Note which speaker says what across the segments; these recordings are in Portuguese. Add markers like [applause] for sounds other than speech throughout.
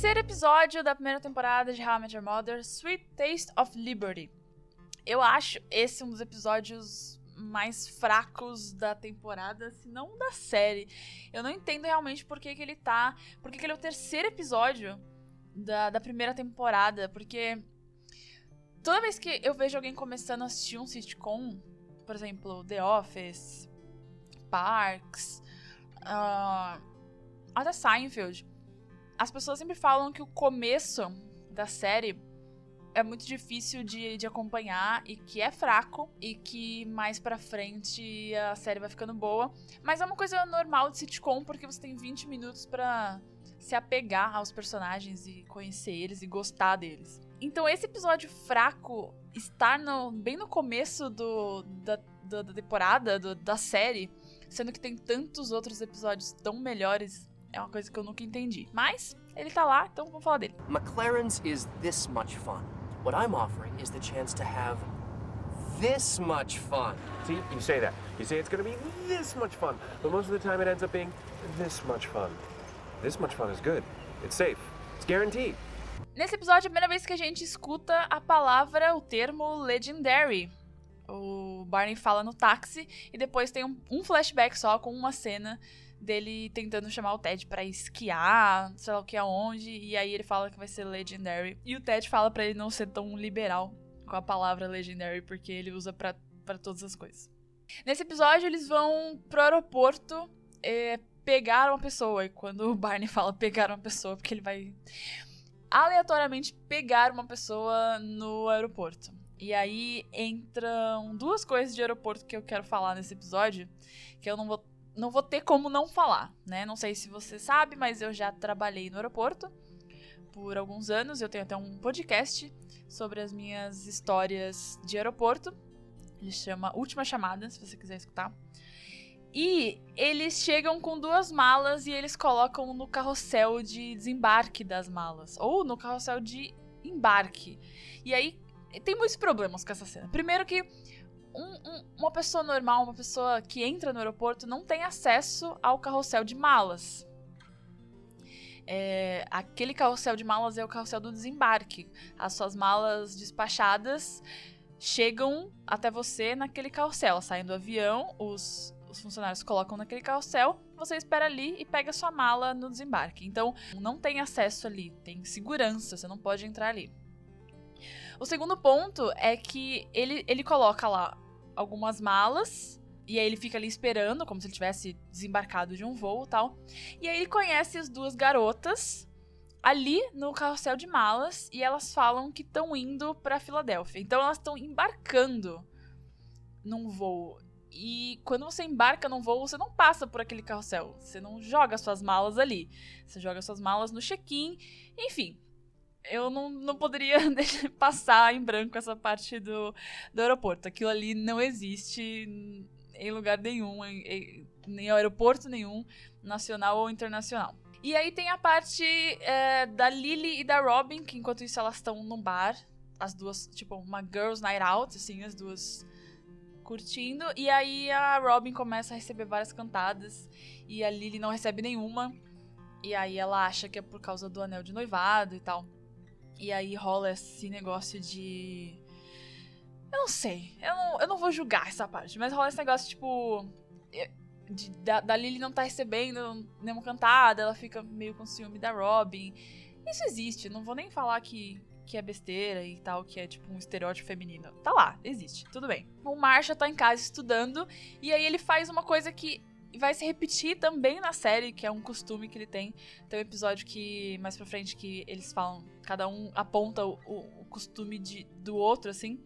Speaker 1: Terceiro episódio da primeira temporada de How I Met Your Mother, Sweet Taste of Liberty. Eu acho esse um dos episódios mais fracos da temporada, se não da série. Eu não entendo realmente por que, que ele tá. Por que, que ele é o terceiro episódio da, da primeira temporada. Porque toda vez que eu vejo alguém começando a assistir um sitcom, por exemplo, The Office, Parks, uh, até Seinfeld, as pessoas sempre falam que o começo da série é muito difícil de, de acompanhar e que é fraco e que mais pra frente a série vai ficando boa. Mas é uma coisa normal de sitcom porque você tem 20 minutos para se apegar aos personagens e conhecer eles e gostar deles. Então esse episódio fraco estar no, bem no começo do, da, da, da temporada, do, da série, sendo que tem tantos outros episódios tão melhores, é uma coisa que eu nunca entendi. Mas ele tá lá, então vamos falar dele.
Speaker 2: McLaren's is this much fun. What I'm offering is the chance to have this much fun.
Speaker 3: See, you say that. You say it's going to be this much fun, but most of the time it ends up being this much fun. This much fun is good. It's safe. It's guaranteed.
Speaker 1: Nesse episódio é a primeira vez que a gente escuta a palavra, o termo legendary. O Barney fala no táxi e depois tem um, um flashback só com uma cena dele tentando chamar o Ted para esquiar, sei lá o que aonde, e aí ele fala que vai ser legendary. E o Ted fala para ele não ser tão liberal com a palavra legendary porque ele usa para todas as coisas. Nesse episódio eles vão pro aeroporto é, pegar uma pessoa e quando o Barney [laughs] fala pegar uma pessoa porque ele vai aleatoriamente pegar uma pessoa no aeroporto. E aí entram duas coisas de aeroporto que eu quero falar nesse episódio, que eu não vou não vou ter como não falar, né? Não sei se você sabe, mas eu já trabalhei no aeroporto por alguns anos. Eu tenho até um podcast sobre as minhas histórias de aeroporto. Ele chama Última Chamada, se você quiser escutar. E eles chegam com duas malas e eles colocam no carrossel de desembarque das malas. Ou no carrossel de embarque. E aí tem muitos problemas com essa cena. Primeiro que um, um, uma pessoa normal, uma pessoa que entra no aeroporto, não tem acesso ao carrossel de malas. É, aquele carrossel de malas é o carrossel do desembarque. As suas malas despachadas chegam até você naquele carrossel. Saem do avião, os, os funcionários colocam naquele carrossel, você espera ali e pega sua mala no desembarque. Então, não tem acesso ali, tem segurança, você não pode entrar ali. O segundo ponto é que ele, ele coloca lá algumas malas. E aí ele fica ali esperando, como se ele tivesse desembarcado de um voo e tal. E aí ele conhece as duas garotas ali no carrossel de malas e elas falam que estão indo para Filadélfia. Então elas estão embarcando num voo. E quando você embarca num voo, você não passa por aquele carrossel. Você não joga suas malas ali. Você joga suas malas no check-in. Enfim, eu não, não poderia [laughs] passar em branco essa parte do, do aeroporto. Aquilo ali não existe em lugar nenhum, em, em, aeroporto nenhum, nacional ou internacional. E aí tem a parte é, da Lily e da Robin, que enquanto isso elas estão num bar, as duas, tipo, uma girls night out, assim, as duas curtindo. E aí a Robin começa a receber várias cantadas e a Lily não recebe nenhuma. E aí ela acha que é por causa do anel de noivado e tal. E aí rola esse negócio de. Eu não sei. Eu não, eu não vou julgar essa parte, mas rola esse negócio, tipo. De, da, da Lily não tá recebendo nenhuma cantada, ela fica meio com ciúme da Robin. Isso existe, não vou nem falar que, que é besteira e tal, que é tipo um estereótipo feminino. Tá lá, existe, tudo bem. O Marshall tá em casa estudando, e aí ele faz uma coisa que vai se repetir também na série, que é um costume que ele tem. Tem um episódio que, mais pra frente, que eles falam, cada um aponta o, o, costume de, do outro, assim.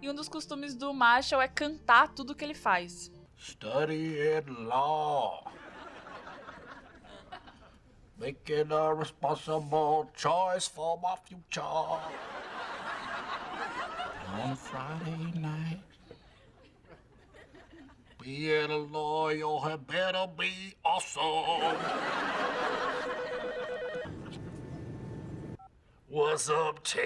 Speaker 1: E um dos costumes do Marshall é cantar tudo que ele faz.
Speaker 4: Study law. Making a responsible choice for my future. On Friday night. Being a lawyer better be awesome. What's up, Ted?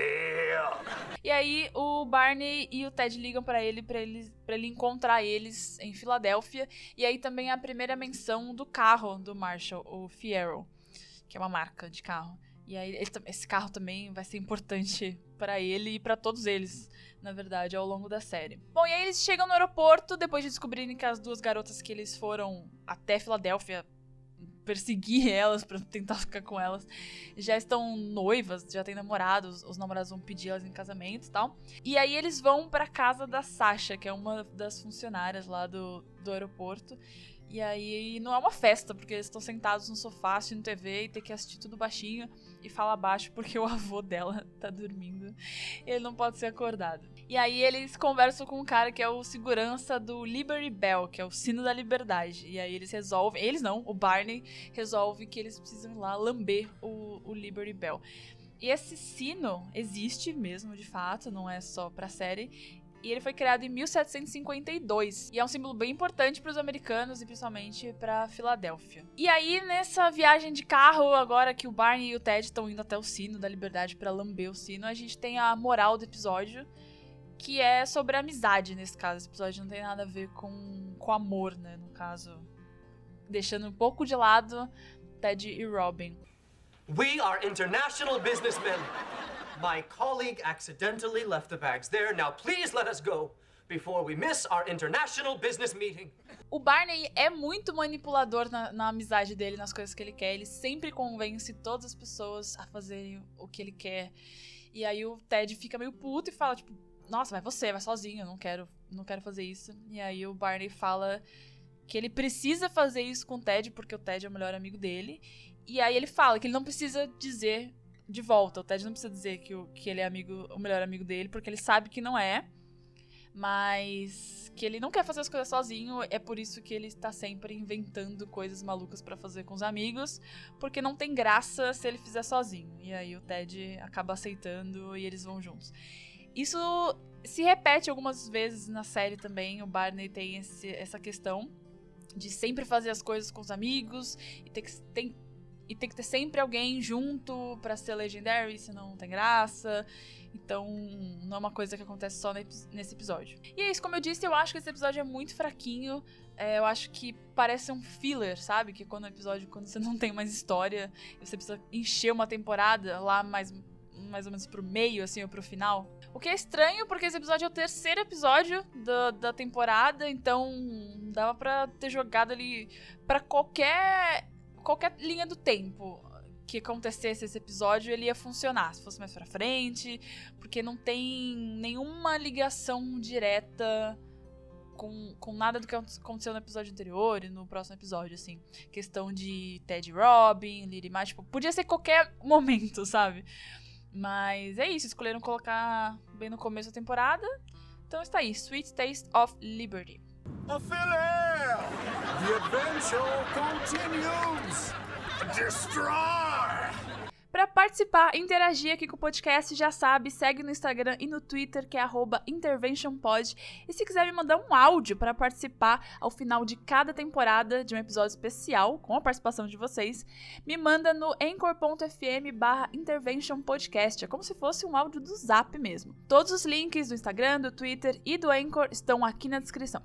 Speaker 1: E aí o Barney e o Ted ligam para ele para ele para ele encontrar eles em Filadélfia. E aí também a primeira menção do carro do Marshall, o Fiero, que é uma marca de carro. E aí ele esse carro também vai ser importante [laughs] pra ele e pra todos eles, na verdade, ao longo da série. Bom, e aí eles chegam no aeroporto depois de descobrirem que as duas garotas que eles foram até Filadélfia perseguir [laughs] elas pra tentar ficar com elas já estão noivas, já têm namorados, os namorados vão pedir elas em casamento e tal. E aí eles vão pra casa da Sasha, que é uma das funcionárias lá do, do aeroporto. E aí não é uma festa, porque eles estão sentados no sofá assistindo TV e tem que assistir tudo baixinho e falar baixo porque [laughs] o avô dela tá dormindo. Ele não pode ser acordado. E aí eles conversam com um cara que é o segurança do Liberty Bell, que é o sino da liberdade. E aí eles resolvem, eles não, o Barney resolve que eles precisam ir lá lamber o, o Liberty Bell. E esse sino existe mesmo, de fato, não é só pra série. E ele foi criado em 1752. E é um símbolo bem importante para os americanos e principalmente para Filadélfia. E aí, nessa viagem de carro, agora que o Barney e o Ted estão indo até o sino da liberdade para lamber o sino, a gente tem a moral do episódio, que é sobre amizade nesse caso. Esse episódio não tem nada a ver com, com amor, né? No caso, deixando um pouco de lado Ted e Robin.
Speaker 2: We are international businessmen. My colleague accidentally left the bags there. Now please let us go before we miss our international business meeting.
Speaker 1: O Barney é muito manipulador na, na amizade dele, nas coisas que ele quer. Ele sempre convence todas as pessoas a fazerem o que ele quer. E aí o Ted fica meio puto e fala, tipo, nossa, vai você, vai sozinho, eu não quero, não quero fazer isso. E aí o Barney fala que ele precisa fazer isso com o Ted, porque o Ted é o melhor amigo dele. E aí ele fala que ele não precisa dizer de volta. O Ted não precisa dizer que, o, que ele é amigo, o melhor amigo dele, porque ele sabe que não é. Mas que ele não quer fazer as coisas sozinho, é por isso que ele está sempre inventando coisas malucas pra fazer com os amigos, porque não tem graça se ele fizer sozinho. E aí o Ted acaba aceitando e eles vão juntos. Isso se repete algumas vezes na série também. O Barney tem esse- essa questão de sempre fazer as coisas com os amigos e ter que, tem, e tem que ter sempre alguém junto pra ser legendary, senão não tem graça. Então, não é uma coisa que acontece só ne- nesse episódio. E é isso, como eu disse, eu acho que esse episódio é muito fraquinho. É, eu acho que parece um filler, sabe? Que quando o episódio, quando você [laughs] não tem mais história, você precisa encher uma temporada lá mais, mais ou menos pro meio, assim, ou pro final. O que é estranho, porque esse episódio é o terceiro episódio da, da temporada, então dava pra ter jogado ali pra qualquer, qualquer linha do tempo que acontecesse esse episódio, ele ia funcionar, se fosse mais pra frente, porque não tem nenhuma ligação direta com, com nada do que aconteceu no episódio anterior e no próximo episódio, assim. Questão de Ted Robin, Lily mais, tipo, podia ser qualquer [laughs] momento, sabe? Mas é isso, escolheram colocar bem no começo da temporada. Então está aí, Sweet Taste of Liberty.
Speaker 4: The adventure continues! Destroy!
Speaker 1: Para participar, interagir aqui com o podcast, já sabe, segue no Instagram e no Twitter, que é interventionpod. E se quiser me mandar um áudio para participar ao final de cada temporada de um episódio especial, com a participação de vocês, me manda no anchor.fm barra interventionpodcast. É como se fosse um áudio do Zap mesmo. Todos os links do Instagram, do Twitter e do Anchor estão aqui na descrição.